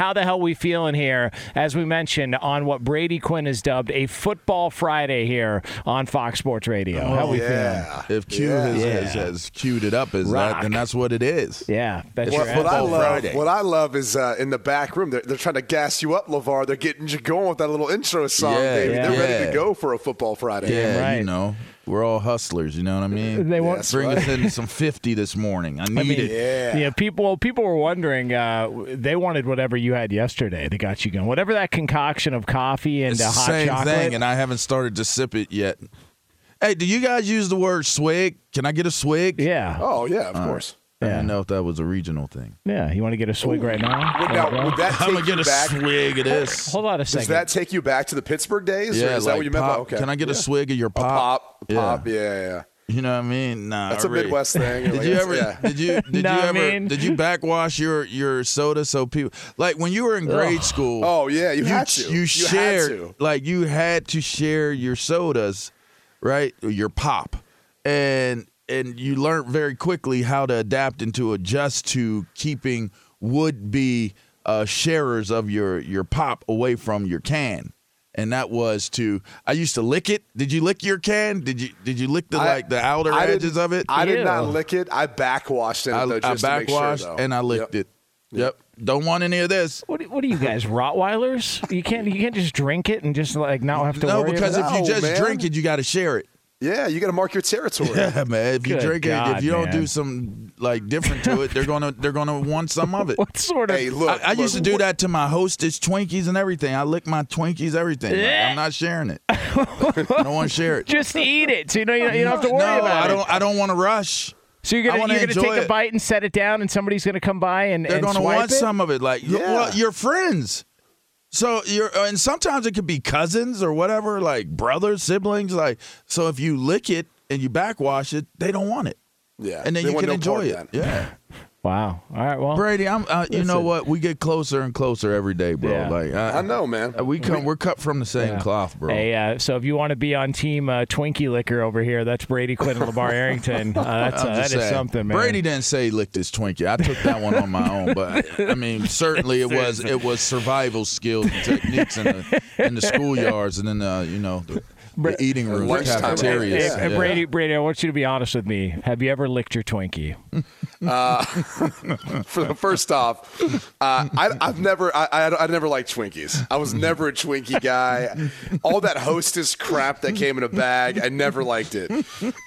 How the hell we feeling here? As we mentioned on what Brady Quinn has dubbed a Football Friday here on Fox Sports Radio. How we yeah. If Q Yeah. has, Yeah. has, has queued it up as Rock. that, then that's what it is. Yeah, that's What, what I love, Friday. what I love is uh, in the back room. They're, they're trying to gas you up, LaVar. They're getting you going with that little intro song, Yeah, baby. yeah. They're ready to go for a football Friday. Yeah, right. you know, we're all hustlers. You know what I mean? They want Yes. Bring right. us into some fifty this morning. I need I mean, it. Yeah. Yeah, people people were wondering. Uh, they wanted whatever you had yesterday. They got you going. Whatever that concoction of coffee and It's uh, hot same chocolate. thing, and I haven't started to sip it yet. Hey, do you guys use the word swig? Can I get a swig? yeah, Oh yeah, of course. I Yeah. didn't know if that was a regional thing. yeah. You want to get a swig right now? Would, now, would that I'm take gonna get a back? swig of this. Hold on a second. Does that take you back to the Pittsburgh days? or Yeah, is that what you meant? pop. by- okay. Can I get a swig of your A pop? pop, Yeah. pop. Yeah, yeah. yeah. You know what I mean? Nah, That's a really. Midwest thing. Did Like, you ever? yeah. Did you? Did you what I ever? mean? Did you backwash your your soda so people like when you were in grade school? Oh yeah, you, you had to. you had shared to. like you had to share your sodas, right? Your pop, and and you learned very quickly how to adapt and to adjust to keeping would be uh, sharers of your your pop away from your can. And that was to I used to lick it. Did you lick your can? Did you did you lick the I- like the outer I edges of it? I did not lick it. I backwashed it. I, though, I just to make sure, backwashed though. and I licked Yep. it. Yep. Don't want any of this. What, what are you guys, Rottweilers? You can't you can't just drink it and just like not have to No, worry because about if No, you just man. drink it, you got to share it. Yeah, you got to mark your territory. Yeah, man. If you Good drink it, if you don't do some like different to it, they're gonna they're gonna want some of it. what sort of Hey, look, I, I used to do what- that to my hostess Twinkies and everything. I lick my Twinkies, everything. Like, I'm not sharing it. I don't want to share it. just eat it, so you know you don't, you don't have to worry no, about I it. don't. I don't want to rush. So you're gonna you're gonna enjoy take a bite and set it down, and somebody's gonna come by and They're and gonna swipe want it? some of it. Like, Yeah. well, your friends. So you're, and sometimes it could be cousins or whatever, like brothers, siblings. Like, so if you lick it and you backwash it, they don't want it, Yeah, and then you can no enjoy it. Yeah. Wow. All right. Well, Brady, I'm. Uh, you know what? We get closer and closer every day, bro. Yeah. Like I, I know, man. we come. We're cut from the same Yeah. cloth, bro. Hey, uh, so if you want to be on team uh, Twinkie Liquor over here, that's Brady Quinn and Lamar Arrington. Uh, that's uh, I'm that just is something, man. Brady didn't say he licked his Twinkie. I took that one on my own, but I mean, certainly it was it was survival skills and techniques in the in the schoolyards and in the you know the, the eating room, the Lunchtime, cafeterias. Hey, hey, Yeah. Brady, Brady, I want you to be honest with me. Have you ever licked your Twinkie? For the first off, uh, I, I've never, I, I, I never liked Twinkies. I was never a Twinkie guy. All that Hostess crap that came in a bag, I never liked it.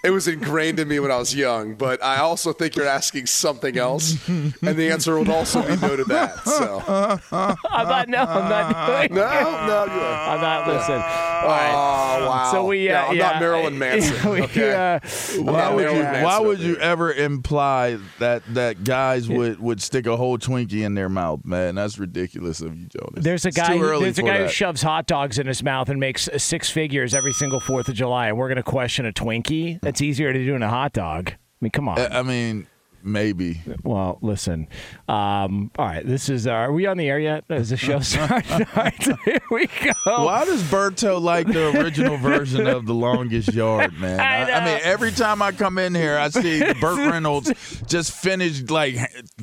It was ingrained in me when I was young. But I also think you're asking something else, and the answer would also be no to that. So I'm not. No, I'm not doing. no, no, you're. I'm not. Listen. All Oh right. Wow! So we. Uh, Yeah, I'm yeah, not Marilyn Manson. we, okay. uh, Why would you? Manson Why would you ever imply that that guys would, would stick a whole Twinkie in their mouth, man? That's ridiculous of you, Jonas. There's a guy. Who, there's a for guy who shoves hot dogs in his mouth and makes uh, six figures every single Fourth of July, and we're going to question a Twinkie. That's easier to do than a hot dog. I mean, come on. I mean, maybe. Well, listen. Um, all right, this is. Uh, are we on the air yet? Is the show started? all right, here we go. Why does Berto like the original version of The Longest Yard, man? I I, I mean, every time I come in here, I see Burt Reynolds just finished like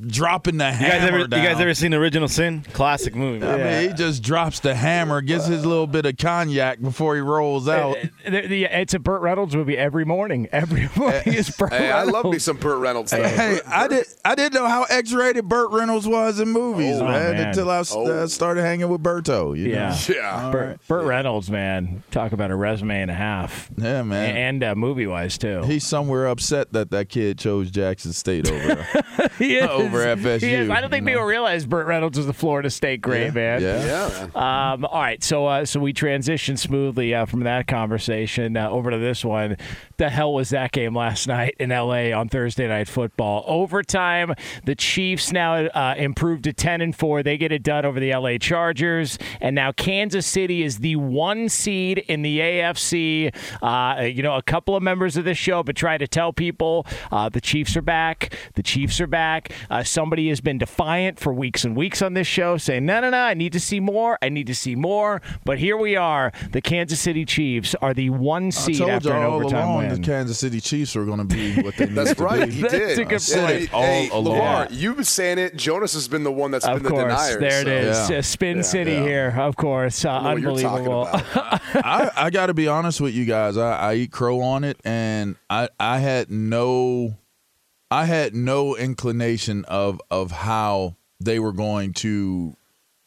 dropping the You hammer guys ever you guys ever seen the Original Sin? Classic movie. I Man. mean, he just drops the hammer, gets his little bit of cognac before he rolls out. The- the- it's a Burt Reynolds movie every morning. Every morning is Burt Hey, I love me some Burt Reynolds. Though. Hey, I did. I didn't know how X-rated Burt Reynolds was in movies, Oh, man, man. until I Oh. uh, started hanging with Berto. You Yeah. know? Yeah. Burt, Burt Reynolds, man, talk about a resume and a half, yeah, man. and uh, movie wise too. He's somewhere upset that that kid chose Jackson State over. He is. over FSU, He is. I don't think you people realize Burt Reynolds was the Florida State great man. yeah. Yeah. Um, all right, so uh, so we transitioned smoothly uh, from that conversation uh, over to this one. The hell was that game last night in L.A. on Thursday Night Football? ball. Overtime, the Chiefs now uh, improved to 10 and 4. They get it done over the LA Chargers. And now Kansas City is the one seed in the AFC. Uh, you know, a couple of members of this show, but try to tell people uh, the Chiefs are back. The Chiefs are back. Uh, somebody has been defiant for weeks and weeks on this show, saying, no, no, no, I need to see more. I need to see more. But here we are. The Kansas City Chiefs are the one seed after an overtime win. The Kansas City Chiefs were going to be what they need That's to right. be. He That's did. a good Yeah, point. hey, All hey, along. LaVar, you've been saying it. Jonas has been the one that's Of been the denier. there it so- is. Yeah. Uh, Spin Yeah. City Yeah. here, of course. Uh, I don't know what you're talking unbelievable. I, I got to be honest with you guys. I, I eat crow on it, and I I had no, I had no inclination of of how they were going to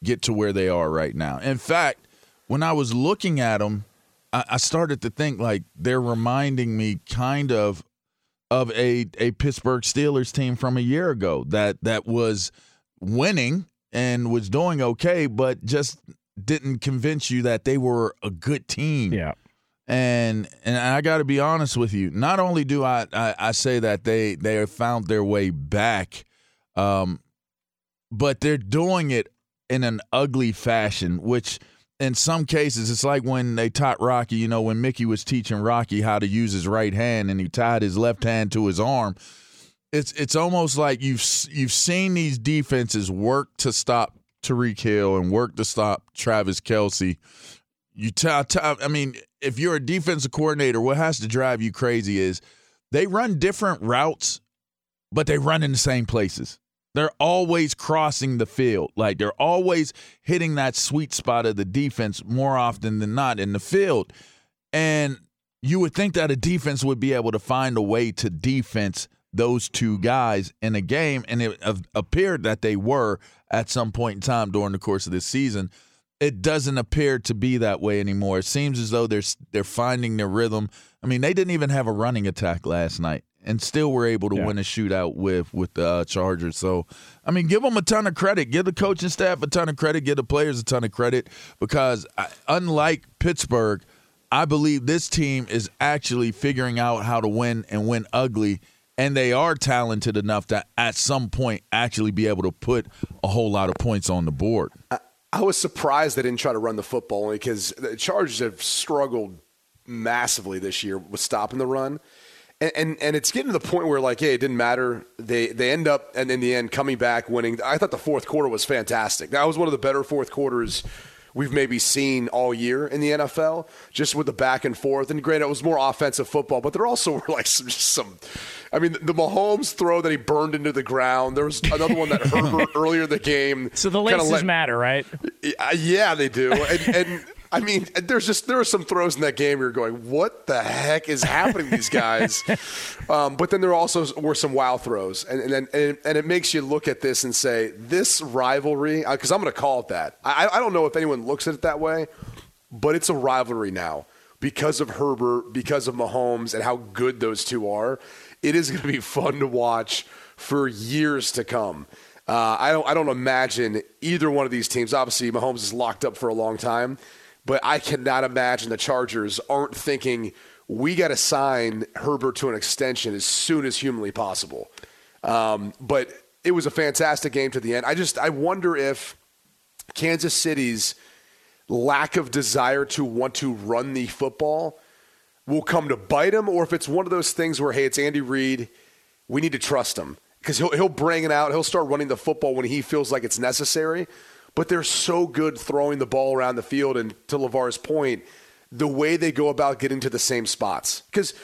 get to where they are right now. In fact, when I was looking at them, I, I started to think like they're reminding me kind of of a a Pittsburgh Steelers team from a year ago that that was winning and was doing okay, but just didn't convince you that they were a good team. yeah. And and I got to be honest with you. Not only do I, I I say that they they have found their way back, um, but they're doing it in an ugly fashion, which in some cases it's like when they taught Rocky. You know, when Mickey was teaching Rocky how to use his right hand, and he tied his left hand to his arm. It's it's almost like you've you've seen these defenses work to stop Tyreek Hill and work to stop Travis Kelce. You tell, I mean, if you're a defensive coordinator, what has to drive you crazy is they run different routes, but they run in the same places. They're always crossing the field. Like they're always hitting that sweet spot of the defense more often than not in the field. And you would think that a defense would be able to find a way to defense those two guys in a game, and it appeared that they were at some point in time during the course of this season. It doesn't appear to be that way anymore. It seems as though they're they're finding their rhythm. I mean, they didn't even have a running attack last night, and still were able to Yeah. win a shootout with with the uh, Chargers. So, I mean, give them a ton of credit. Give the coaching staff a ton of credit. Give the players a ton of credit because, I, unlike Pittsburgh, I believe this team is actually figuring out how to win and win ugly. And they are talented enough to, at some point, actually be able to put a whole lot of points on the board. I was surprised they didn't try to run the football only because the Chargers have struggled massively this year with stopping the run. And, and and it's getting to the point where like, hey, it didn't matter. They they end up and in the end coming back winning. I thought the fourth quarter was fantastic. That was one of the better fourth quarters we've maybe seen all year in the NFL, just with the back and forth. And granted, it was more offensive football, but there also were like some, some I mean, the Mahomes throw that he burned into the ground. There was another one that Herbert earlier in the game. So the laces let- matter, right? yeah, uh, yeah, they do. And, and I mean, there's just there were some throws in that game where you're going, what the heck is happening to these guys? um, but then there also were some wow throws, and and then and, and it makes you look at this and say, this rivalry, because I'm going to call it that. I, I don't know if anyone looks at it that way, but it's a rivalry now because of Herbert, because of Mahomes, and how good those two are. It is going to be fun to watch for years to come. Uh, I don't. I don't imagine either one of these teams. Obviously, Mahomes is locked up for a long time, but I cannot imagine the Chargers aren't thinking we got to sign Herbert to an extension as soon as humanly possible. Um, but it was a fantastic game to the end. I just I wonder if Kansas City's lack of desire to want to run the football will come to bite him, or if it's one of those things where hey, it's Andy Reid, we need to trust him because he'll he'll bring it out, he'll start running the football when he feels like it's necessary. But they're so good throwing the ball around the field, and to LaVar's point, the way they go about getting to the same spots. Because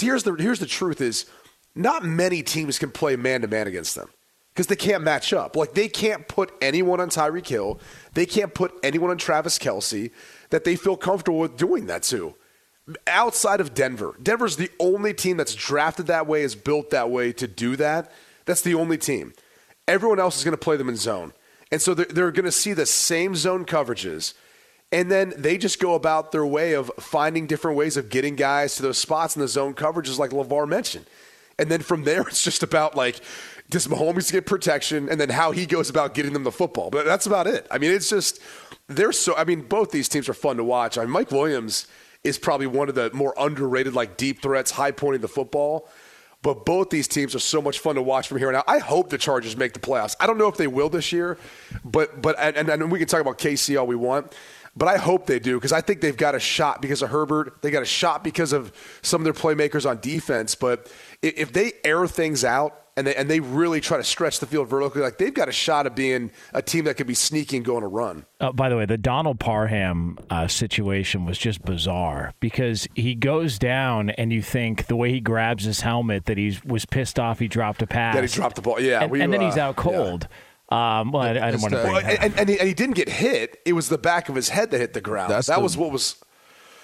here's the here's the truth is, not many teams can play man to man against them because they can't match up. Like they can't put anyone on Tyreek Hill, they can't put anyone on Travis Kelce that they feel comfortable with doing that to. Outside of Denver, Denver's the only team that's drafted that way, is built that way to do that. That's the only team. Everyone else is going to play them in zone. And so they're, they're going to see the same zone coverages. And then they just go about their way of finding different ways of getting guys to those spots in the zone coverages, like LaVar mentioned. And then from there, it's just about like, does Mahomes get protection and then how he goes about getting them the football. But that's about it. I mean, it's just, they're so, I mean, both these teams are fun to watch. I mean, Mike Williams is probably one of the more underrated, like deep threats, high pointing the football. But both these teams are so much fun to watch from here on out. I hope the Chargers make the playoffs. I don't know if they will this year, but but and, and we can talk about KC all we want. But I hope they do because I think they've got a shot because of Herbert. They got a shot because of some of their playmakers on defense. But if they air things out and they and they really try to stretch the field vertically, like they've got a shot of being a team that could be sneaky and going to run. Uh, by the way, the Donald Parham uh, situation was just bizarre because he goes down and you think the way he grabs his helmet that he was pissed off he dropped a pass. That he dropped the ball, yeah. And, we, and then he's uh, out cold. Yeah. Um, well, I, I didn't want to bring well, and, and, he, and, he, didn't get hit. It was the back of his head that hit the ground. That's that the, was what was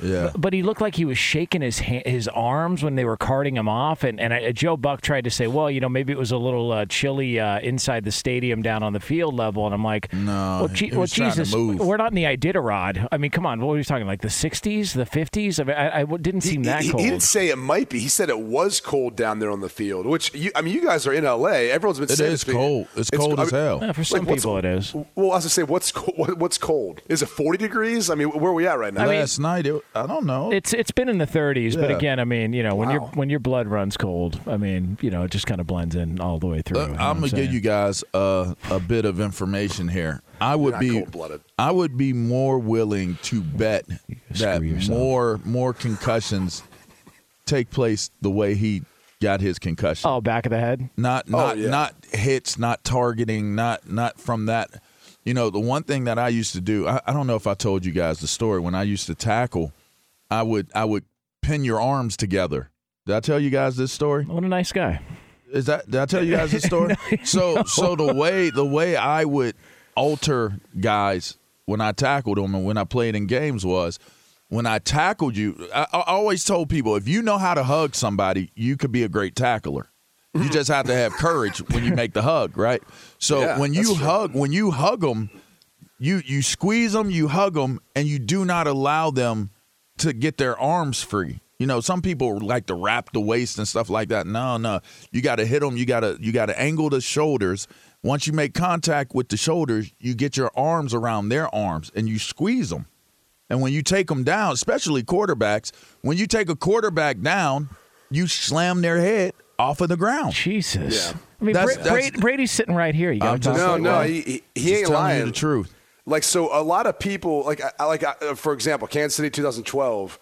yeah. But, but, he looked like he was shaking his his arms when they were carting him off. And, and I, Joe Buck tried to say, well, you know, maybe it was a little uh, chilly uh, inside the stadium down on the field level. And I'm like, no, well, G- well Jesus, we're not in the Iditarod. I mean, come on, what were you talking like the 60s, the 50s? I mean, I, I didn't seem he, that he, cold. He didn't say it might be. He said it was cold down there on the field. Which you, I mean, you guys are in L.A. Everyone's been it saying is cold. It's, it's cold as I mean, hell. Yeah, for some like, people, it is. Well, as I was to say, what's what's cold? Is it 40 degrees? I mean, where are we at right now? Last night, it, I don't know. It's it's been in the 30s, yeah. but again, I mean, you know, when wow. your when your blood runs cold, I mean, you know, it just kind of blends in all the way through. Uh, I'm gonna give you guys uh, a bit of information here. I would be I would be more willing to bet that more more concussions take place the way he got his concussion. Oh, back of the head. Not not oh, yeah. not hits, not targeting, not not from that. You know, the one thing that I used to do. I, I don't know if I told you guys the story when I used to tackle I would I would pin your arms together. Did I tell you guys this story? What a nice guy. Is that did I tell you guys this story? no, so no. so the way the way I would alter guys when I tackled them and when I played in games was when I tackled you, I, I always told people if you know how to hug somebody, you could be a great tackler. You just have to have courage when you make the hug, right? So yeah, when you hug, when you hug them, you you squeeze them, you hug them, and you do not allow them to get their arms free. You know, some people like to wrap the waist and stuff like that. No, no, you got to hit them. You got to you got to angle the shoulders. Once you make contact with the shoulders, you get your arms around their arms and you squeeze them. And when you take them down, especially quarterbacks, when you take a quarterback down, you slam their head off of the ground. Jesus. Yeah. I mean, that's, Bra- that's, Brady's sitting right here. You got to no, no, he, he, he ain't lying. the truth. Like so, a lot of people like I, like uh, for example, Kansas City 2012.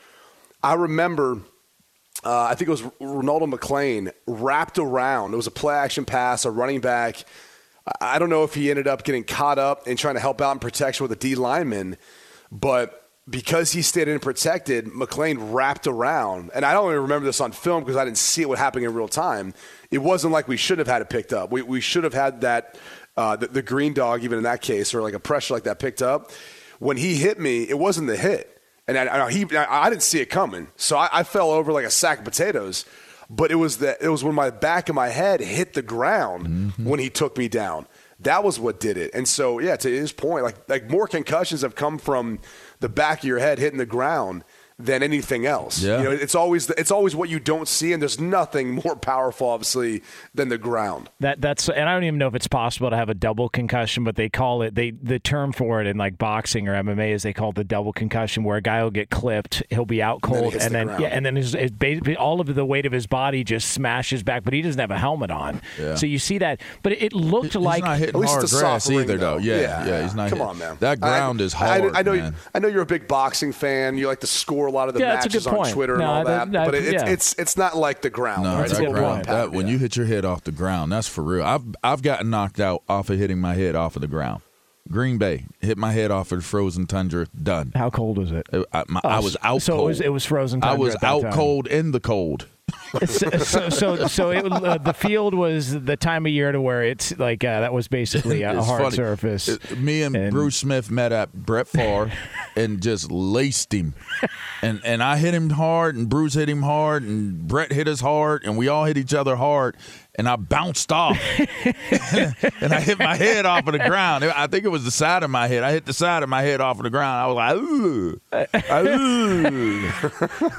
I remember. Uh, I think it was Rolando McClain wrapped around. It was a play action pass, a running back. I don't know if he ended up getting caught up in trying to help out in protection with a D lineman, but because he stayed in protected, McClain wrapped around. And I don't even remember this on film because I didn't see what happened in real time. It wasn't like we should have had it picked up. We, we should have had that uh, the, the, green dog, even in that case, or like a pressure like that picked up. When he hit me, it wasn't the hit, and I, I he, I, I didn't see it coming, so I, I, fell over like a sack of potatoes. But it was the, it was when my back of my head hit the ground mm-hmm. when he took me down. That was what did it. And so, yeah, to his point, like like more concussions have come from the back of your head hitting the ground than anything else. Yeah. You know, it's always it's always what you don't see, and there's nothing more powerful, obviously, than the ground. That that's and I don't even know if it's possible to have a double concussion, but they call it they the term for it in like boxing or MMA is they call it the double concussion, where a guy will get clipped, he'll be out cold, and then, and then yeah, and then his, his, basically all of the weight of his body just smashes back, but he doesn't have a helmet on, yeah. so you see that. But it looked he's like not hitting at least hard grass either, though. Yeah, yeah, yeah, he's not. Come hitting. on, man. That ground I, is hard. I, I know. Man. I know you're a big boxing fan. You like to score a lot of the yeah, matches on Twitter no, and all that. that, but it, yeah. it's, it's it's not like the ground. No, right? that ground. That, when you hit your head off the ground, that's for real. I've I've gotten knocked out off of hitting my head off of the ground. Green Bay hit my head off of the frozen tundra. Done. How cold was it? I, my, oh, I was out. So cold. it was, it was frozen. I was out time. cold in the cold so, so, so, it, uh, the field was the time of year to where it's like uh, that was basically a, hard funny. surface. It, me and, and, Bruce Smith met at Brett Favre and just laced him, and and I hit him hard, and Bruce hit him hard, and Brett hit us hard, and we all hit each other hard, and I bounced off, and I hit my head off of the ground. I think it was the side of my head. I hit the side of my head off of the ground. I was like, ooh,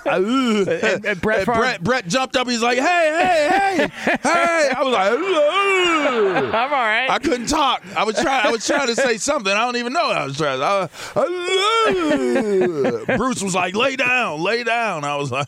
ooh, ooh. And- and Brett Favre- Brett, Brett jumped up. He's like, hey, hey, hey, hey. I was like, ooh. I'm all right. I couldn't talk. I was trying. I was trying to say something. I don't even know what I was trying. I, I- Bruce was like, "Lay down, lay down." I was like,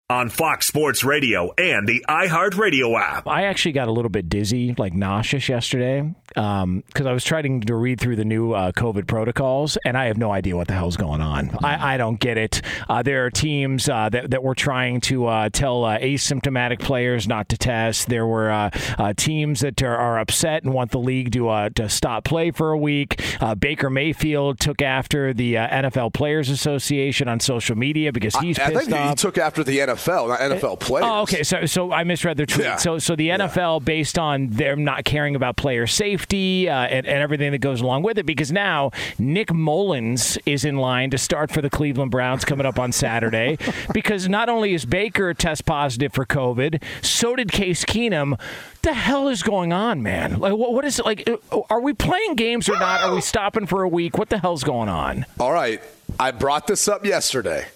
on Fox Sports Radio and the iHeartRadio app. I actually got a little bit dizzy, like nauseous yesterday, because I was trying to read through the new uh, COVID protocols, and I have no idea what the hell's going on. I, I don't get it. Uh, there are teams uh, that, that were trying to uh, tell uh, asymptomatic players not to test. There were uh, uh, teams that are, are upset and want the league to uh, to stop play for a week. Uh, Baker Mayfield took after the uh, NFL Players Association on social media because he's I pissed think off. he took after the NFL, not NFL players. Oh, okay. So, so I misread their tweet. Yeah. So, so the NFL, based on them not caring about player safety uh, and, and everything that goes along with it, because now Nick Mullens is in line to start for the Cleveland Browns coming up on Saturday, because not only is Baker test positive for COVID, so did Case Keenum. The hell is going on, man? Like, what, what is it like? uh, Are we playing games or not? Are we stopping for a week? What the hell's going on? All right. I brought this up yesterday,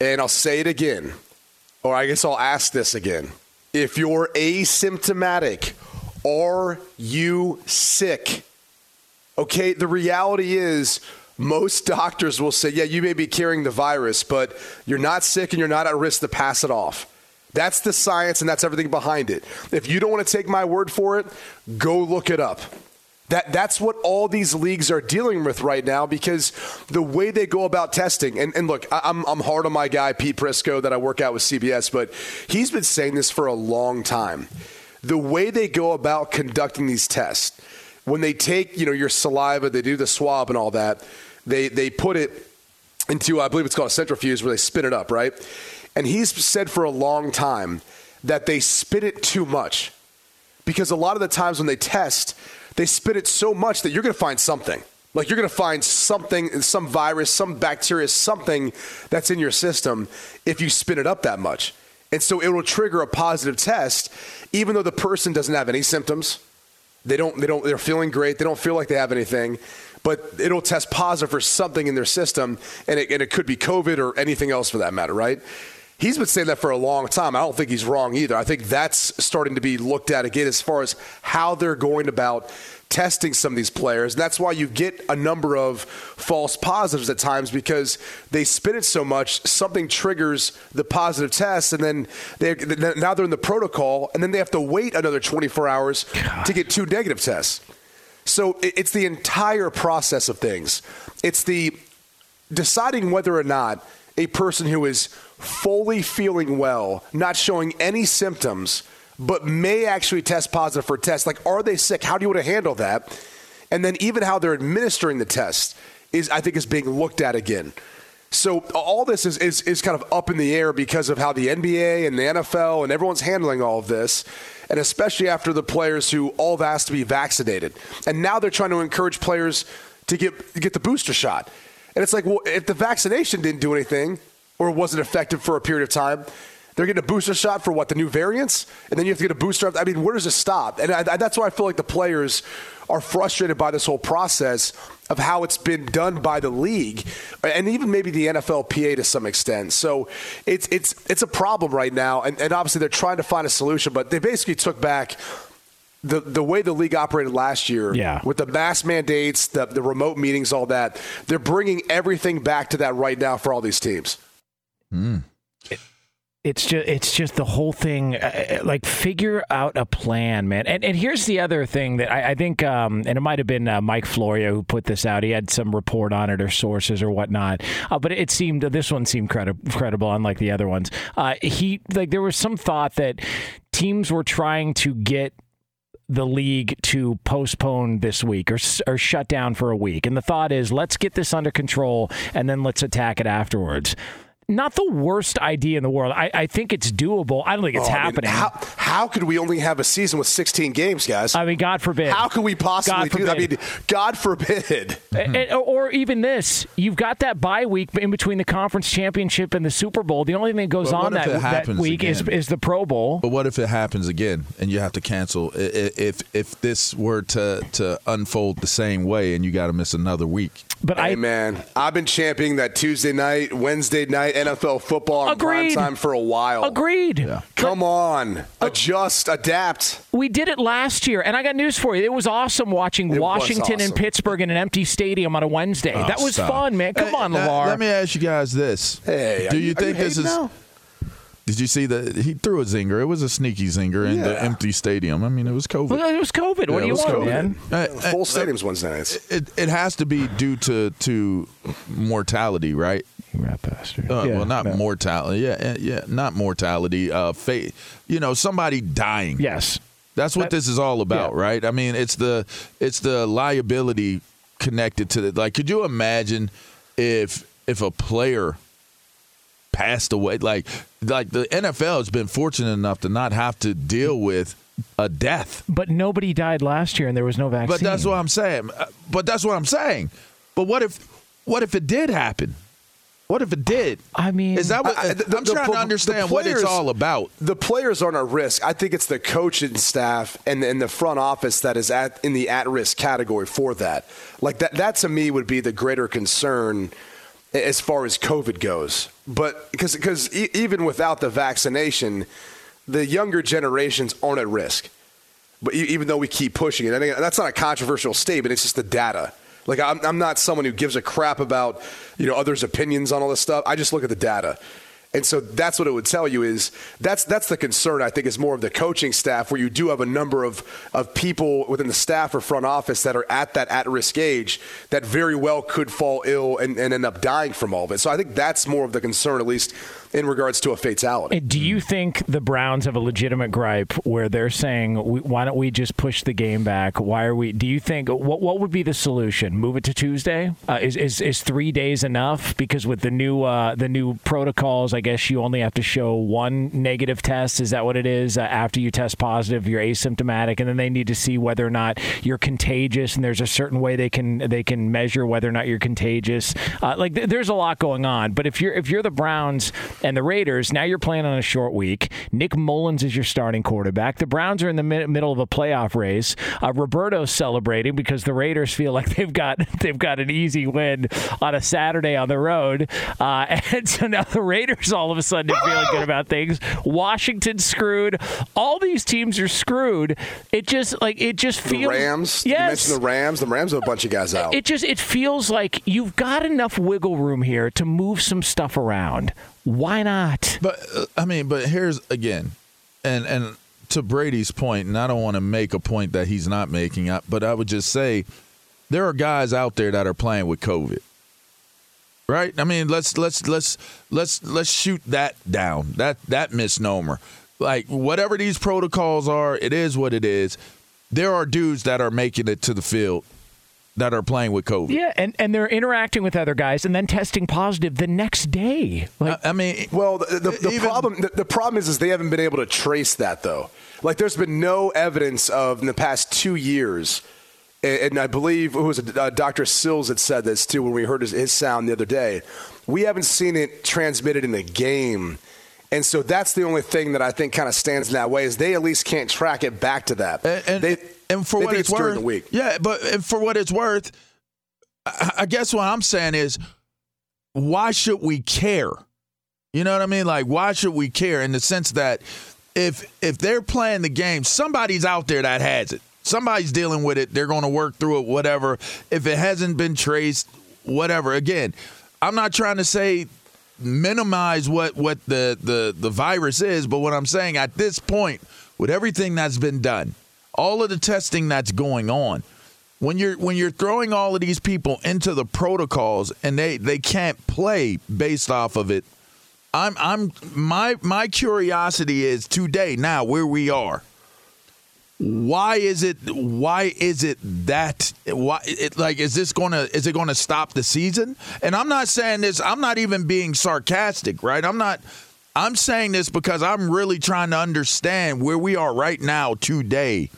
and I'll say it again, or I guess I'll ask this again. If you're asymptomatic, are you sick? Okay, the reality is most doctors will say, yeah, you may be carrying the virus, but you're not sick and you're not at risk to pass it off. That's the science and that's everything behind it. If you don't want to take my word for it, go look it up. That that's what all these leagues are dealing with right now because the way they go about testing and, and look, I, I'm I'm hard on my guy Pete Prisco that I work out with CBS, but he's been saying this for a long time. The way they go about conducting these tests, when they take you know your saliva, they do the swab and all that, they they put it into I believe it's called a centrifuge where they spin it up, right? And he's said for a long time that they spin it too much because a lot of the times when they test, they spit it so much that you're going to find something. Like you're going to find something, some virus, some bacteria, something that's in your system if you spin it up that much. And so it will trigger a positive test, even though the person doesn't have any symptoms. They don't, they don't, they're feeling great. They don't feel like they have anything, but it'll test positive for something in their system, and it, and it could be COVID or anything else for that matter, right? He's been saying that for a long time. I don't think he's wrong either. I think that's starting to be looked at again as far as how they're going about testing some of these players. And that's why you get a number of false positives at times because they spin it so much, something triggers the positive test, and then they now they're in the protocol, and then they have to wait another 24 hours to get two negative tests. So it's the entire process of things. It's the deciding whether or not a person who is fully feeling well, not showing any symptoms, but may actually test positive for test, like are they sick? How do you want to handle that? And then even how they're administering the test is, I think, is being looked at again. So all this is, is, is kind of up in the air because of how the NBA and the NFL and everyone's handling all of this, and especially after the players who all have asked to be vaccinated. And now they're trying to encourage players to get, get the booster shot. And it's like, well, if the vaccination didn't do anything or wasn't effective for a period of time, they're getting a booster shot for what the new variants, and then you have to get a booster. I mean, where does it stop? And I, I, that's why I feel like the players are frustrated by this whole process of how it's been done by the league, and even maybe the NFLPA to some extent. So it's it's it's a problem right now, and, and obviously they're trying to find a solution. But they basically took back the the way the league operated last year, Yeah. with the mask mandates, the the remote meetings, all that. They're bringing everything back to that right now for all these teams. it's just it's just the whole thing uh, like figure out a plan man and and here's the other thing that i, I think um, and it might have been uh, mike florio who put this out he had some report on it or sources or whatnot uh, but it seemed this one seemed credi- credible unlike the other ones uh, he like there was some thought that teams were trying to get the league to postpone this week or, or shut down for a week. And the thought is, let's get this under control and then let's attack it afterwards. Not the worst idea in the world. I, I think it's doable. I don't think it's Oh, I mean, happening. how, how could we only have a season with 16 games, guys? I mean, God forbid. how could we possibly do that? I mean, God forbid. And- and- or even this, you've got that bye week in between the conference championship and the Super Bowl. The only thing that goes on that, that week is, again? is the Pro Bowl. But what if it happens again and you have to cancel? I- i- If if this were to to unfold the same way and you got to miss another week, But Hey I, man, I've been championing that Tuesday night, Wednesday night NFL football on prime time for a while. agreed. Come on, adjust, adapt. We did it last year, and I got news for you. It was awesome watching It was Washington and. Pittsburgh in an empty stadium on a Wednesday. that was Stop. fun, man. Come Hey, on, now, LaVar. Let me ask you guys this: Hey, Do are you, you- are think you this is? now? Did you see that he threw a zinger? It was a sneaky zinger in the empty stadium. I mean, it was COVID. Well, it was COVID. Yeah, what do you want, COVID. man? Uh, uh, Full stadiums Wednesday nights. It, it has to be due to to mortality, right? Rat bastard. Uh, Yeah, well, not no. mortality. Yeah, uh, yeah, not mortality. Uh, fate. You know, somebody dying. Yes. That's what That- this is all about, yeah. right? I mean, it's the it's the liability connected to it. Like, could you imagine if if a player passed away? Like, like the NFL has been fortunate enough to not have to deal with a death. But nobody died last year, and there was no vaccine. But that's what I'm saying. Uh, But that's what I'm saying. But what if what if it did happen? What if it did? I mean, Is that what I- the- I'm the- trying the to understand what it's all about? The players aren't at risk. I think it's the coaching staff and, and the front office that is at in the at risk category for that. Like that, that to me would be the greater concern as far as COVID goes. But because because e- even without the vaccination, the younger generations aren't at risk. But e- even though we keep pushing it, I think that's not a controversial statement. It's just the data. Like I'm, I'm not someone who gives a crap about you know others' opinions on all this stuff. I just look at the data, and so that's what it would tell you is that's that's the concern. I think is more of the coaching staff, where you do have a number of of people within the staff or front office that are at that at risk age that very well could fall ill and, and end up dying from all of it. So I think that's more of the concern, at least in regards to a fatality. Do you think the Browns have a legitimate gripe where they're saying, "Why don't we just push the game back? Why are we?" Do you think what what would be the solution? Move it to Tuesday? Uh, is, is is three days enough? Because with the new uh, the new protocols, I guess you only have to show one negative test. Is that what it is? Uh, after you test positive, you're asymptomatic, and then they need to see whether or not you're contagious. And there's a certain way they can they can measure whether or not you're contagious. Uh, like th- there's a lot going on. But if you're if you're the Browns and the Raiders, now you're playing on a short week. Nick Mullens is your starting quarterback. The Browns are in the mid- middle of a playoff race. Uh, Roberto's celebrating because the Raiders feel like they've got they've got an easy win on a Saturday on the road, uh, and so now the Raiders all of a sudden are feeling good about things. Washington's screwed. All these teams are screwed. It just like it just the feels. Rams, you Yes. mentioned the Rams. The Rams have a bunch of guys out. It just it feels like you've got enough wiggle room here to move some stuff around. Why not? But uh, I mean, but here's again, and and to Brady's point, and I don't want to make a point that he's not making but I would just say there are guys out there that are playing with COVID. Right? I mean, let's let's let's let's let's shoot that down. That that misnomer. Like whatever these protocols are, it is what it is. There are dudes that are making it to the field that are playing with COVID. Yeah, and, and they're interacting with other guys and then testing positive the next day. Like, I, I mean, Well, the, the, the Even- problem the, the problem is is they haven't been able to trace that though. Like, there's been no evidence of in the past two years, and, and I believe it was it, uh, Dr. Sills that said this too when we heard his, his sound the other day. We haven't seen it transmitted in the game, and so that's the only thing that I think kind of stands in that way is they at least can't track it back to that. And, and, they, and for they what it's, worth, week. yeah. But and for what it's worth, I, I guess what I'm saying is, why should we care? You know what I mean? Like, why should we care? In the sense that if if they're playing the game, somebody's out there that has it. Somebody's dealing with it. They're going to work through it. Whatever. If it hasn't been traced, whatever. Again, I'm not trying to say minimize what what the the the virus is, but what I'm saying at this point, with everything that's been done, all of the testing that's going on, when you're when you're throwing all of these people into the protocols and they they can't play based off of it, I'm I'm my my curiosity is today now where we are. Why is it why is it that why it, like is this going to is it going to stop the season? And I'm not saying this I'm not even being sarcastic, right? I'm not I'm saying this because I'm really trying to understand where we are right now today.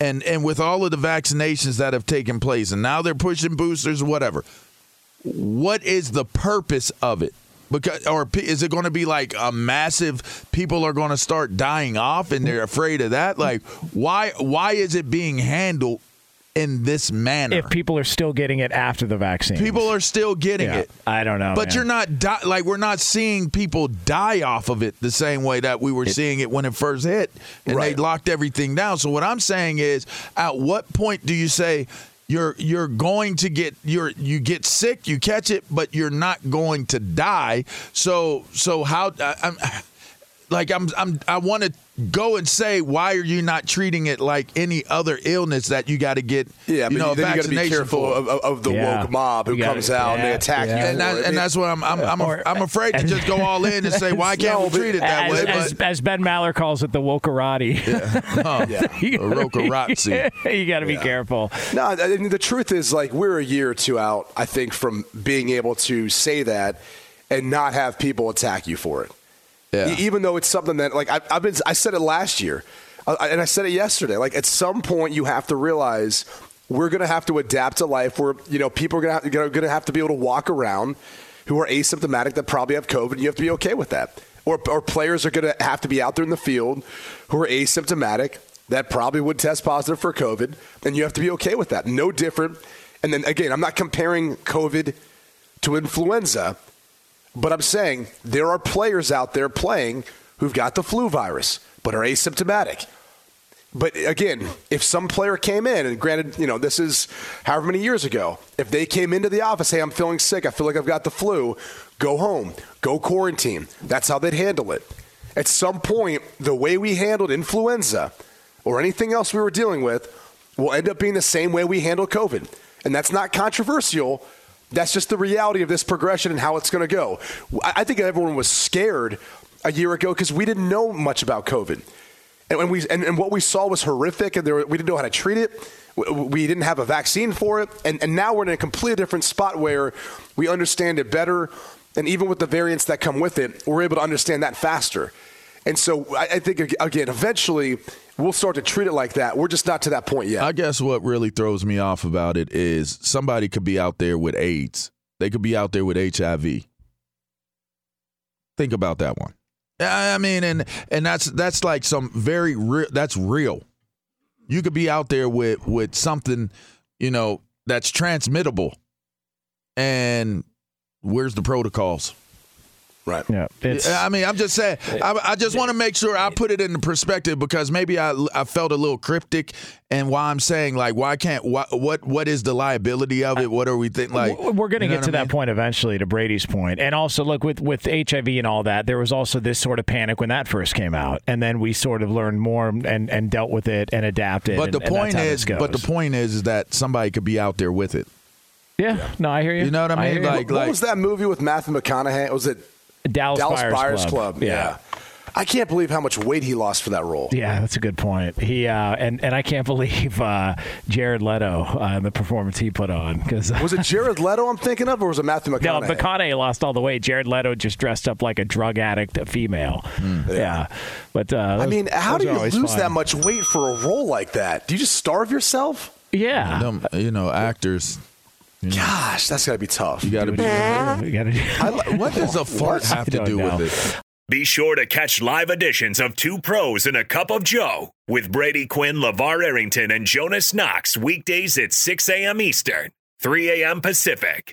And and with all of the vaccinations that have taken place and now they're pushing boosters whatever. What is the purpose of it? Because or is it going to be like a massive people are going to start dying off and they're afraid of that? Like why why is it being handled in this manner? If people are still getting it after the vaccine, people are still getting Yeah, it. I don't know, But man. you're not di- like we're not seeing people die off of it the same way that we were seeing it when it first hit and Right. they locked everything down. So what I'm saying is, at what point do you say you're you're going to get you're you get sick, you catch it, but you're not going to die? So so how I, I'm like I'm I'm I want to go and say why are you not treating it like any other illness that you got to get Yeah, you but know a then you got to be vaccination careful for? of, of, of the Yeah. woke mob who gotta- comes out and they attack yeah. you. and, that, and that's what I'm I'm I'm, Or- I'm afraid to just go all in and say why can't No, we treat it that as, way? as, But as Ben Maller calls it, the wokerati. huh, you gotta be- you got to be careful. No, I mean, the truth is, like, we're a year or two out, I think, from being able to say that and not have people attack you for it. Yeah. Even though it's something that, like, I've, I've been, I said it last year, uh, and I said it yesterday. Like, at some point, you have to realize we're going to have to adapt to life where, you know, people are going to have to be able to walk around who are asymptomatic that probably have COVID, you have to be okay with that. Or, or players are going to have to be out there in the field who are asymptomatic that probably would test positive for COVID, and you have to be okay with that. No different. And then again, I'm not comparing COVID to influenza, but I'm saying there are players out there playing who've got the flu virus but are asymptomatic. But again, if some player came in, and granted, you know, this is however many years ago, if they came into the office, hey, I'm feeling sick, I feel like I've got the flu, go home, go quarantine. That's how they'd handle it. At some point, the way we handled influenza or anything else we were dealing with will end up being the same way we handle COVID. And that's not controversial. That's just the reality of this progression and how it's going to go. I think everyone was scared a year ago because we didn't know much about COVID. And, we, and, and what we saw was horrific, and there, we didn't know how to treat it. We, we didn't have a vaccine for it. And, and now we're in a completely different spot where we understand it better. And even with the variants that come with it, we're able to understand that faster. And so I, I think, again, eventually we'll start to treat it like that. We're just not to that point yet. I guess what really throws me off about it is somebody could be out there with AIDS. They could be out there with HIV. Think about that one. I mean, and and that's that's like some very real. That's real. You could be out there with with something, you know, that's transmittable. And where's the protocols? Right. Yeah, I mean, I'm just saying. I, I just want to make sure I put it into perspective because maybe I, I felt a little cryptic, and why I'm saying like, why can't why, what what is the liability of it? What are we thinking? Like, we're going to you know get to what I that mean? point eventually to Brady's point. And also look with with HIV and all that, there was also this sort of panic when that first came out. And then we sort of learned more and and dealt with it and adapted. But the and- and that's point how is, this but the point is, is that somebody could be out there with it. Yeah, no, I hear you. You know what I mean? hear you. Like- what was that movie with Matthew McConaughey? Was it Dallas, Dallas Buyers, Buyers Club. Club? Yeah. I can't believe how much weight he lost for that role. Yeah, that's a good point. He uh, and and I can't believe uh, Jared Leto uh, the performance he put on because Was it Jared Leto I'm thinking of, or was it Matthew No, McConaughey? McConaughey lost all the weight. Jared Leto just dressed up like a drug addict, a female. Yeah, but uh, I mean, how do you lose fun. that much weight for a role like that? Do you just starve yourself? Yeah, Them, you know, actors. Gosh, that's got to be tough. You got to be. You gotta do- I li- What does a fart have to don't know. with it? Be sure to catch live editions of Two Pros and a Cup of Joe with Brady Quinn, LaVar Arrington, and Jonas Knox weekdays at 6 a.m. Eastern, 3 a.m. Pacific.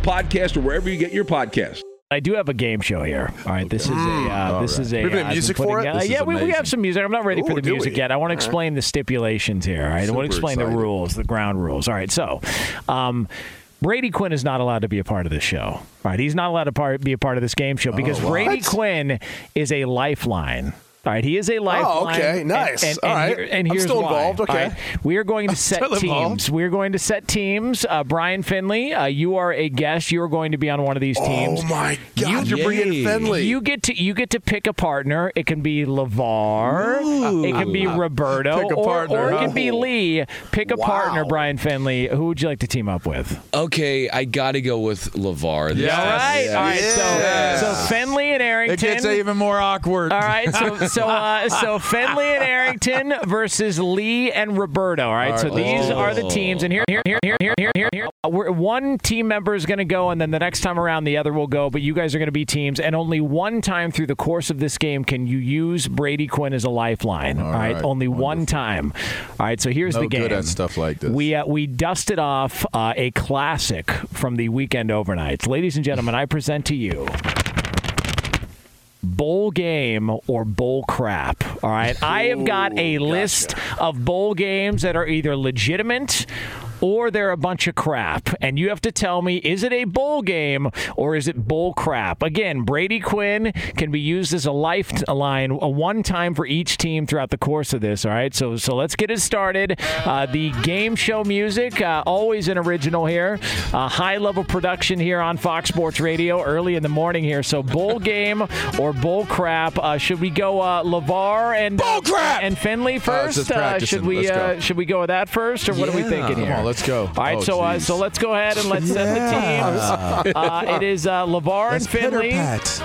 Podcast, or wherever you get your podcast. I do have a game show here. All right, this is a uh, this is a. We have any uh, music for putting- it? uh, yeah, we, we have some music. I'm not ready for the music we? yet. I want to explain the stipulations here. All right, I want to Super explain the rules, the ground rules. All right, so. Um, Brady Quinn is not allowed to be a part of this show. All right, he's not allowed to part, be a part of this game show because Brady Quinn is a lifeline. All right, he is a lifeline. Oh, okay, nice. And, All and right. here- and I'm here's still why. involved, All okay. right, we are going to set Still involved. teams. We are going to set teams. Uh, Brian Finley, uh, you are a guest. You are going to be on one of these teams. Oh my God! You- You, are bringing Finley. You get to you get to pick a partner. It can be LaVar. Ooh, It can be Roberto, Pick a or, partner, or it can be Lee. Pick a Wow. partner, Brian Finley. Who would you like to team up with? Okay, I got to go with LaVar. This Yes. All right, all right. Yeah. So, so Finley and Arrington. It gets even more awkward. All right, so so uh, so Finley and Arrington versus Lee and Roberto. All right, so these are the teams, and here here here here here here here. here. Uh, We're, one team member is going to go, and then the next time around, the other will go. But you guys are going to be teams, and only one time through the course of this game can you use Brady Quinn as a lifeline. All right, right, only one time. All right, so here's No the game. good at stuff like this. We uh, we dusted off uh, a classic from the weekend overnights, ladies and gentlemen. I present to you bowl game or bowl crap. All right. I have got a list of bowl games that are either legitimate or they're a bunch of crap. And you have to tell me is it a bowl game or is it bowl crap? Again, Brady Quinn can be used as a lifeline, a one time for each team throughout the course of this. All right. So so let's get it started. Uh, the game show music, uh, always an original here. Uh, high level production here on Fox Sports Radio early in the morning here. So bowl game or bull crap. Uh, should we go uh, LaVar and Bull crap! and Finley Uh, first? practicing. should we go. uh, should we go with that first, or what are we Yeah. thinking Come here? on, let's go. All right, Oh, so uh, so let's go ahead and let's set the teams. Uh, it is uh, LaVar and Finley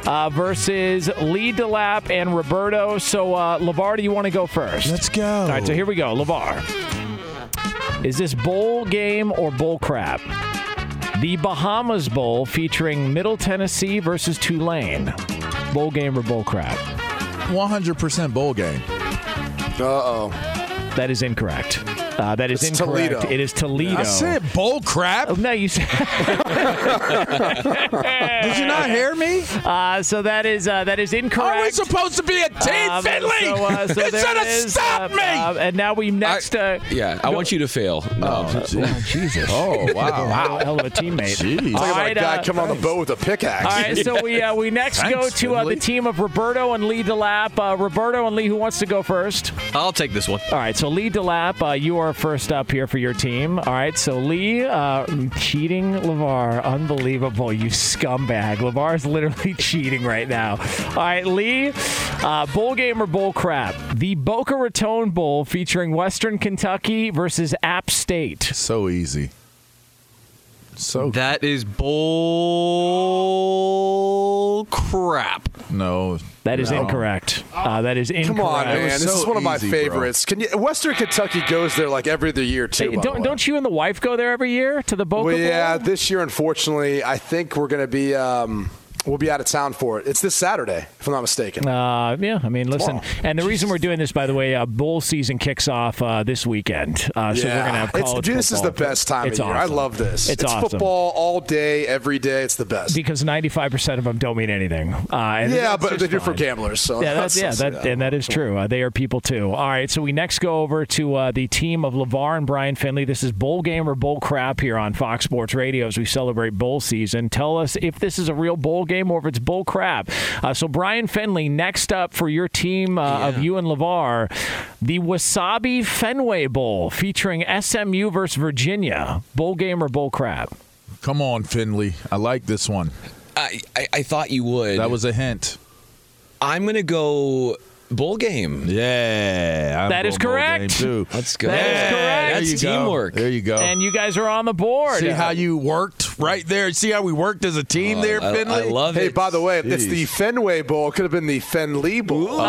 uh, versus Lee Delap and Roberto. So uh, LaVar, do you want to go first? Let's go. All right, so here we go. LaVar. Is this bowl game or bull crap? The Bahamas Bowl featuring Middle Tennessee versus Tulane. Bowl game or bowl crap? 100% bowl game. Uh oh. That is incorrect. Uh, that is It's incorrect. Toledo. It is Toledo. I said bowl crap. Oh, no, you said. Did you not hear me? Uh, so that is uh, that is incorrect. Are we supposed to be a team, Um, Finley? So, uh, so you there should it have stopped Uh, me. uh, and now we next. uh, Yeah, I want you to fail. No. Jesus. oh, wow. Wow, hell of a teammate. Jeez. All Talk about right, guy uh, coming on the boat with a pickaxe. All right, so we uh, we next Thanks, go to uh, the team of Roberto and Lee DeLapp. Uh, Roberto and Lee, who wants to go first? I'll take this one. All right, so Lee DeLapp, uh, you are first up here for your team. All right, so Lee, uh, cheating LaVar, unbelievable, you scumbag. LaVar is literally cheating right now. All right, Lee, uh, bowl game or bowl crap? The Boca Raton Bowl featuring Western Kentucky versus App State. So easy. So That is bull crap. no. That is No. incorrect. Uh, that is incorrect. Come on, man. was This is one of my easy, bro. favorites. Can you? Western Kentucky goes there like every other year too. Hey, don't, don't you and the wife go there every year to the Boca Well, yeah, Bowl? this year, unfortunately, I think we're going to be um, we'll be out of town for it. It's this Saturday, if I'm not mistaken. Uh, yeah, I mean, listen, Tomorrow. and the reason we're doing this, by the way, uh, bowl season kicks off uh, this weekend, uh, so we're gonna have It's- college dude, this is the best time It's of year. I love this. It's, awesome. football all day, every day. It's the best. because ninety-five percent of them don't mean anything. Uh, and yeah, but they're for gamblers. So Yeah, that's, yeah, that, and that is true. Uh, they are people too. All right, so we next go over to uh, the team of LaVar and Brian Finley. This is bowl game or bowl crap here on Fox Sports Radio as we celebrate bowl season. Tell us if this is a real bowl game or if it's bull crap. Uh, so Brian Finley, next up for your team uh, of you and LaVar, the Wasabi Fenway Bowl featuring SMU versus Virginia. Bowl game or bull crap? Come on, Finley. I like this one. I, I, I thought you would. That was a hint. I'm going to go bowl game. Yeah. I'm That is going bowl correct. game, too. Let's go. That is correct. There That's you go. teamwork. There you go. And you guys are on the board. See how you worked right there? See how we worked as a team oh, there, I, Finley? I love Hey, it. by the way, it's the Fenway Bowl. It could have been the Fenley Bowl. Good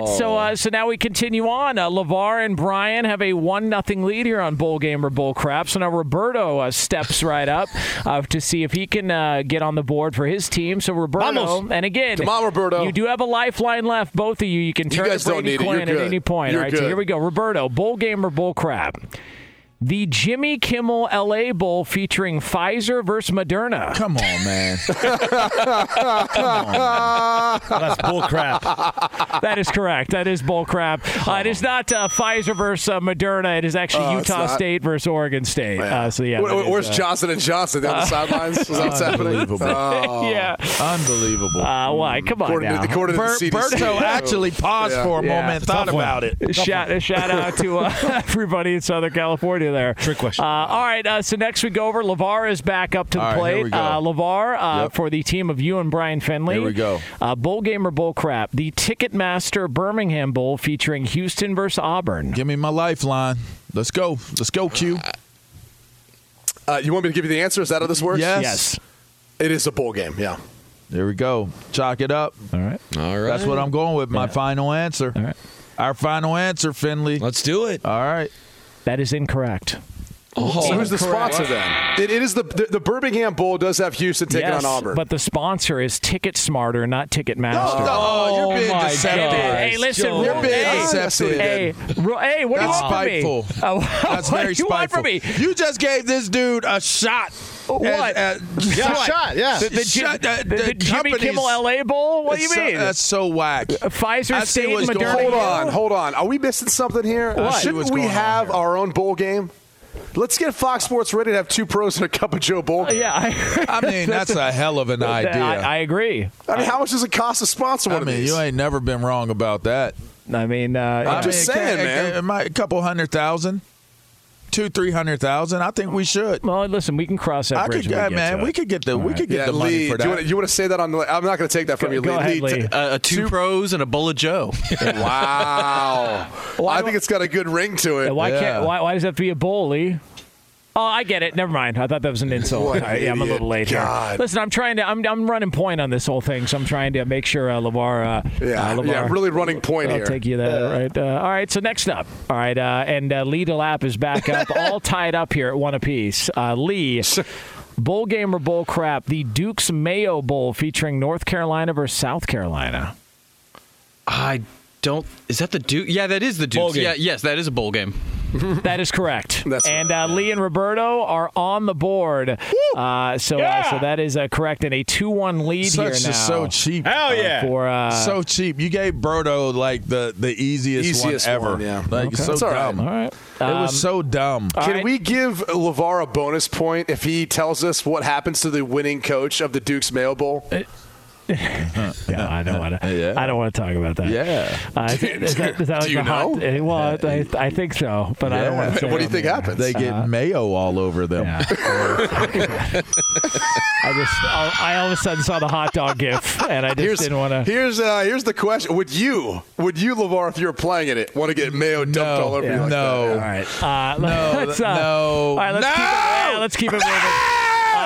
right, so uh, so now we continue on. Uh, LaVar and Brian have a one nothing lead here on Bowl Game or Bowl Crap. So now Roberto uh, steps right up uh, to see if he can uh, get on the board for his team. So Roberto, Vamos. and again, Come on, Roberto. you do have a lifeline left. Both of you, you can turn guys to don't Brady need it. You're Quinn at any point. You're All right, so here we go. Roberto, Bowl Game or Bowl Crap. The Jimmy Kimmel LA Bowl featuring Pfizer versus Moderna. Come on, man. That's bull crap. That is correct. That is bull crap. Uh, it is not uh, Pfizer versus uh, Moderna. It is actually Oh, Utah? State versus Oregon State. Uh, so yeah, Where- that is, where's uh, Johnson and Johnson down the sidelines? Is that what's happening? Unbelievable. Oh. yeah. Unbelievable. Uh, why? Come on According to, now. according to Ber- the CDC. Berto actually paused Yeah. for a Yeah. moment, thought about it. Shout, shout out to uh, everybody in Southern California there. Trick question. Uh, all right, uh, so next we go over. LaVar is back up to the All right, plate. here. Uh, LaVar uh, Yep. for the team of you and Brian Finley. Here we go. Uh, bowl game or bull crap? The Ticketmaster Birmingham Bowl featuring Houston versus Auburn. Give me my lifeline. Let's go. Let's go, Q. Uh, you want me to give you the answer? Is that how this works? Yes. Yes. It is a bowl game, yeah. There we go. Chalk it up. All right. All right. That's what I'm going with. My Yeah. final answer. All right. Our final answer, Finley. Let's do it. All right. That is incorrect. So who's the Incorrect. sponsor then? It, it is the, the the Birmingham Bowl does have Houston taking yes, on Auburn. but the sponsor is Ticket Smarter, not Ticketmaster. Oh, you're being my deceptive. Hey, listen, Joe. You're being hey, deceptive. Hey, Ro- hey, what That's do you want spiteful. from me? Oh, That's what very do you want spiteful. from me? You just gave this dude a shot. What? At- at- Yeah, What? shot. Yeah. The, the, Jim- Shut the, the the Jimmy Kimmel LA Bowl? What do you It's so- mean? that's so whack. Pfizer I State what's and going Moderna. hold on. on, hold on. Are we missing something here? I see Shouldn't we have our own bowl game? Let's get Fox Sports ready to have two pros and a cup of Joe bowl. Uh, game. Yeah, I, I mean, that's a hell of an idea. I, I agree. I mean, how much does it cost to sponsor one I of mean, these? you ain't never been wrong about that. I mean, uh, I yeah. just mean, saying, it- man. It, it might, a couple hundred thousand, two, three hundred thousand. I think we should. well, listen, we can cross that I bridge. could, when yeah, we man. to We could get the we could get yeah, the money Lee, for do you that. want, you want to say that on the? I'm not going to take that from Go- you, go Lee. ahead, Lee, Lee. t- Uh, two pros and a bowl of Joe. wow. I think it's got a good ring to it. Why Yeah. can't? Why, why does it have to be a bowl, Lee? Oh, I get it. Never mind. I thought that was an insult. What an All right, yeah, I'm a little late God. here. Listen, I'm trying to. I'm, I'm running point on this whole thing, so I'm trying to make sure uh, LaVar. Uh, Yeah, uh, LaVar- yeah, really running point I'll here. take you there. Right. Uh, all right. So next up. All right. Uh, and uh, Lee DeLapp is back up, all tied up here at one apiece. Uh, Lee. Bowl game or bowl crap? The Duke's Mayo Bowl featuring North Carolina versus South Carolina. I don't. Is that the Duke? Yeah, that is the Duke. Bowl. Yeah, yes, that is a bowl game. That is correct. That's and uh, Lee and Roberto are on the board. Uh, so, uh, so that is uh, correct, and a two-one lead Such here is now. so cheap. Hell yeah. For uh, so cheap. You gave Berto like the the easiest, Easiest one ever. one, yeah. Like Okay. so That's all right. dumb. all right. It was so dumb. Can right. we give LaVar a bonus point if he tells us what happens to the winning coach of the Duke's Mayo Bowl? Yeah, I don't want to. Yeah. I don't want to talk about that. Yeah. Uh, is that, is that Do you a hot- know? uh, well, I, I think so, but I don't want to. Say What do you think happens? They get mayo all over them. Yeah. I just, I, I all of a sudden saw the hot dog gif, and I just Here's didn't want to. here's uh, here's the question: Would you would you LaVar if you were playing in it want to get mayo dumped No. all over you? Like No. that? All right. Uh, No, let's, uh, no, All right, let's no! keep it, yeah, let's keep it moving.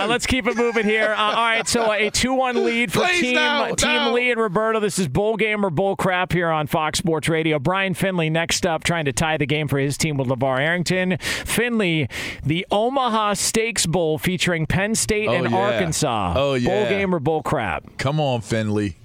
Uh, let's keep it moving here. Uh, all right, so a two-one lead for Please, team no, Team no. Lee and Roberto. This is bowl game or bull crap here on Fox Sports Radio. Brian Finley next up, trying to tie the game for his team with LaVar Arrington. Finley, the Omaha Steaks Bowl featuring Penn State Oh, and yeah. Arkansas. Oh, Bowl yeah. game or bull crap? Come on, Finley.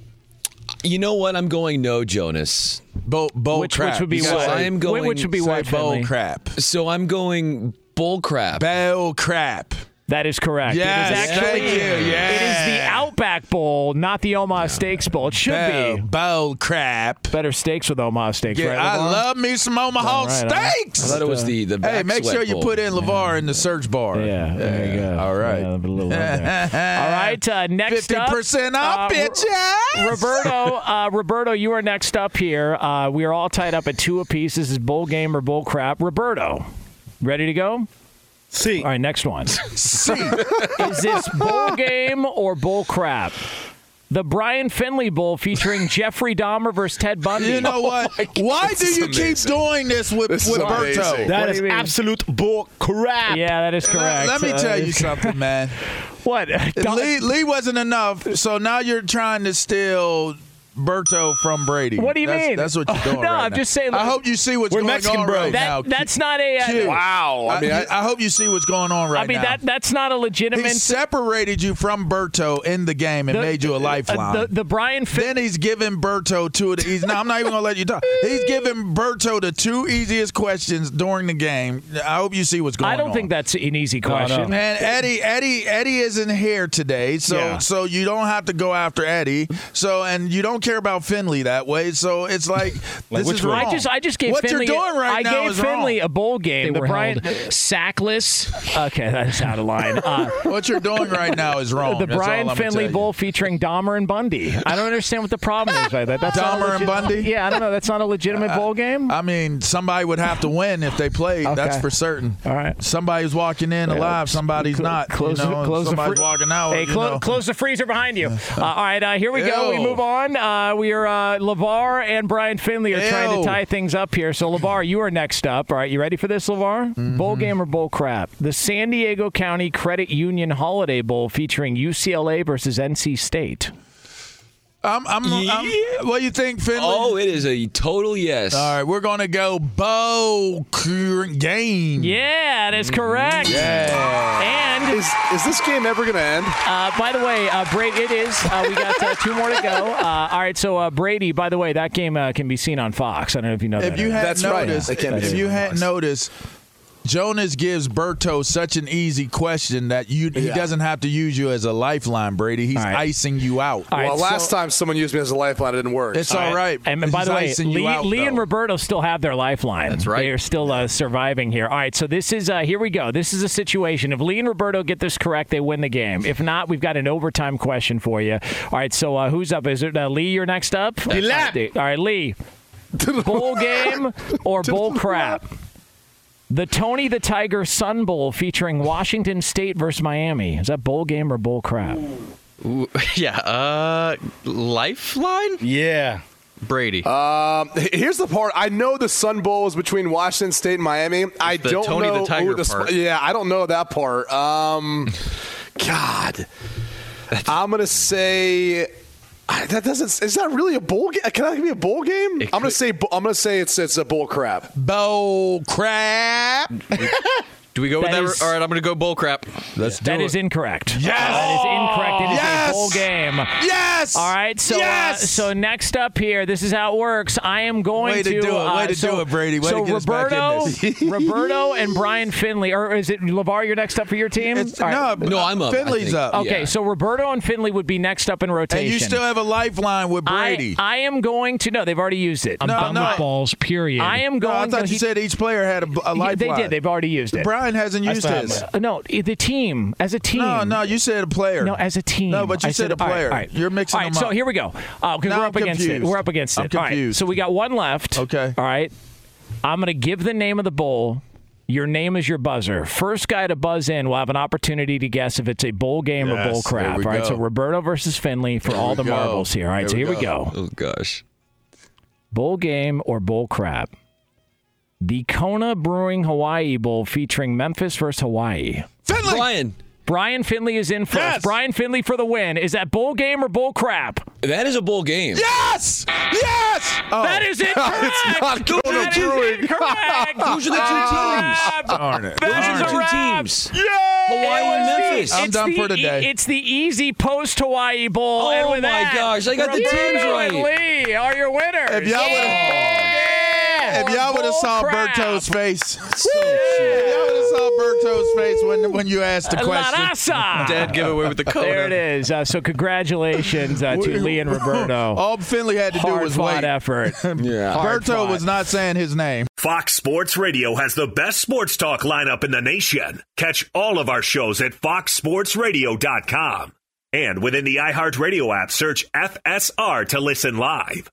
You know what? I'm going no, Jonas. Bowl, bowl Which, crap. which would be You gotta what? I am going- Which would be say what? bowl crap. So I'm going bull crap. Bowl crap. That is correct. Yes, it is actually, thank you. It is the Outback Bowl, not the Omaha Steaks Bowl. It should Bowl, be. bowl crap. Better steaks with Omaha steaks, Yeah, right? I love me some Omaha All right, all right. steaks. I thought it was the the. Hey, make sweat sure you bowl. put in LaVar in the search bar. Yeah, there you go. All right. Yeah, a little love there. All right, uh, next up. 50% off, uh, bitches. Roberto, uh, Roberto, you are next up here. Uh, we are all tied up at two apiece. This is bowl game or bull crap. Roberto, ready to go? See. All right, next one. is this bowl game or bull crap? The Brian Finley Bowl featuring Jeffrey Dahmer versus Ted Bundy. You know what? Why do is you keep doing this with, This is with amazing. Berto? That What is do you mean? absolute bull crap. Yeah, that is correct. Let, let me Uh, tell you it's- something, man. What? Lee, Lee wasn't enough, so now you're trying to still Berto from Brady. What do you That's- mean? That's what you're doing. No, right I'm now. just saying- I hope you see what's We're going Mexican on bros. right That, now. that's not a. uh, Wow. I mean, I, I, hope you see what's going on right now. I mean now. that that's not a legitimate. he legitimate. separated you from Berto in the game and the- made you a lifeline. uh, the, the Brian Fin- then he's giving Berto two of the. He's, no, I'm not even gonna let you talk. He's giving Berto the two easiest questions during the game. I hope you see what's going on. I don't think that's an easy question. Man, Eddie, Eddie, Eddie isn't here today, so Yeah. so you don't have to go after Eddie. So and you don't care about Finley that way. So it's like this is wrong. I just I just gave what Finley you're doing right I now gave is Finley wrong. a bowl game. They the were Brian held sackless. Okay, that's out of line. Uh, What you're doing right now is wrong. the That's all Brian Finley. Bowl featuring Dahmer and Bundy. I don't understand what the problem is by that. That's not a Dahmer and Bundy? Uh, Yeah, I don't know. That's not a legitimate bowl game. I mean, somebody would have to win if they played. That's for certain. All right. Somebody's walking in alive. Somebody's Cl- not. Close, you know, the, close somebody's the fr- walking out. Hey, you close the freezer behind you. Uh, all right, uh, here we go. We move on. Uh, we are uh, LaVar and Brian Finley are trying to tie things up here. So LaVar, you are next up. All right, you ready for this, LaVar? Mm-hmm. Bowl game or bowl crap? The San Diego County Credit Union Holiday Bowl featuring UCLA versus NC State. I'm, I'm, I'm, what do you think, Finley? Oh, it is a total yes. All right, we're gonna go bow game. Yeah, that is correct. Yeah. And is, is this game ever going to end? Uh, by the way, uh, Brady, it is. Uh, we got uh, two more to go. Uh, all right, so uh, Brady. By the way, that game uh, can be seen on Fox. I don't know if you know that. If you hadn't That's right. noticed, They can't if you hadn't noticed, Jonas gives Berto such an easy question that you he Yeah. doesn't have to use you as a lifeline, Brady. He's All right. icing you out. All right, well, last so- time someone used me as a lifeline, it didn't work. It's all right. And, and by He's the way, Lee, out, Lee and. Roberto still have their lifeline. That's right. They are still uh, surviving here. All right, so this is uh, here we go. This is a situation. If Lee and Roberto get this correct, they win the game. If not, we've got an overtime question for you. All right, so uh, who's up? Is it uh, Lee? You're next up. All right, all right, Lee. Bowl game or bowl crap? The Tony the Tiger Sun Bowl featuring Washington State versus Miami. Is that bowl game or bowl crap? Ooh, yeah. Uh, lifeline. Yeah. Brady. Um, here's the part. I know the Sun Bowl is between Washington State and Miami. I the don't Tony the know Tiger the sp- part. yeah. I don't know that part. Um, God, I'm gonna say. I- That doesn't. Is that really a bowl game? Can that be a bowl game? It I'm gonna say. I'm gonna say it's it's a bull crap. Bow crap. Do we go with that that? is- All right, I'm going to go bull crap. Let's do That it. is incorrect. Yes! That is incorrect. It is Yes! a bowl game. yes. All right, so yes. uh, so next up here, this is how it works. I am going to. Way to do it. uh, Way to so, do it, Brady. Way so to get us back in Roberto, this. Roberto, and Brian Finley, or is it LaVar? You're next up for your team. It's, All right. no, No, I'm up, I Finley's think. up. Okay, yeah. so Roberto and Finley would be next up in rotation. And you still have a lifeline with Brady. I, I am going to. No, they've already used it. I'm No, done no. with balls. Period. I am no, going. I thought to, you said each player had a, a he- lifeline. they did. They've already used it. Brian hasn't used his. mine. Uh, no, the team as a team. No, no, you said a player. No, as a team. No, but you I said a player. all right. You're mixing All right, them so here we go. Uh, because Now we're I'm up against it. We're up against I'm it. All right, so we got one left. Okay. All right. I'm going to give the name of the bowl. Your name is your buzzer. First guy to buzz in will have an opportunity to guess if it's a bowl game or Yes, bowl crap. All right, go. so Roberto versus Finley for all the go. marbles here. All right, There so here we go. go. Oh gosh. Bowl game or bowl crap? The Kona Brewing Hawaii Bowl featuring Memphis versus Hawaii. Finley. Brian, Brian Finley is in first. Yes. Brian Finley for the win. Is that bowl game or bowl crap? that is a bowl game. Yes. Yes. Oh. That is incorrect. It's not Kona That is Brewing. incorrect. Those are the two teams. Wrap. Darn it. Those are the two wrap. teams. Yay! Hawaii and Memphis. I'm It's done the for today. e- it's the EasyPost Hawaii Bowl. Oh and with my that, gosh, I got the teams right. and Lee are your winners. If y'all would've- If y'all would have saw Berto's face, if y'all would have saw Berto's face when when you asked the question. La Dad giveaway with the Kona. There it is. Uh, so congratulations uh, to Lee and Roberto. All Finley had to do Hard was fought wait. effort. Yeah. Hard Berto fought. was not saying his name. Fox Sports Radio has the best sports talk lineup in the nation. Catch all of our shows at foxsportsradio.com. And within the iHeartRadio app, search FSR to listen live.